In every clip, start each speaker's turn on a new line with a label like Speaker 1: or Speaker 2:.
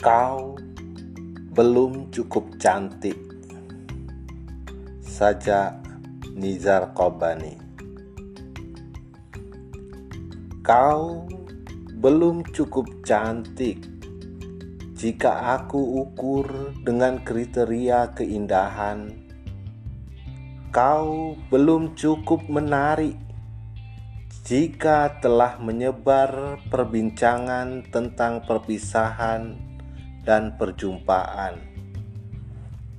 Speaker 1: Kau belum cukup cantik. Saja Nizar Kobani. Kau belum cukup cantik. Jika aku ukur dengan kriteria keindahan Kau belum cukup menarik. Jika telah menyebar perbincangan tentang perpisahan dan perjumpaan.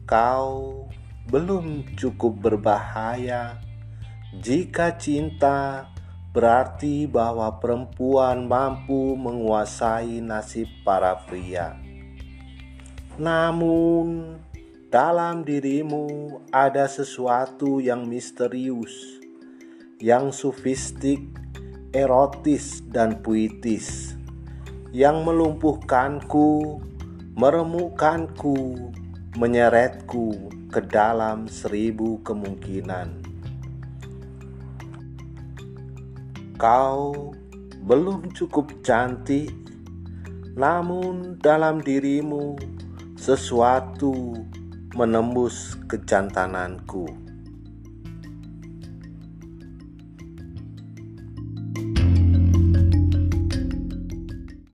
Speaker 1: Kau belum cukup berbahaya jika cinta berarti bahwa perempuan mampu menguasai nasib para pria. Namun, dalam dirimu ada sesuatu yang misterius, yang sofistik, erotis, dan puitis, yang melumpuhkanku, meremukkanku, menyeretku ke dalam seribu kemungkinan. Kau belum cukup cantik, namun dalam dirimu sesuatu menembus kejantananku.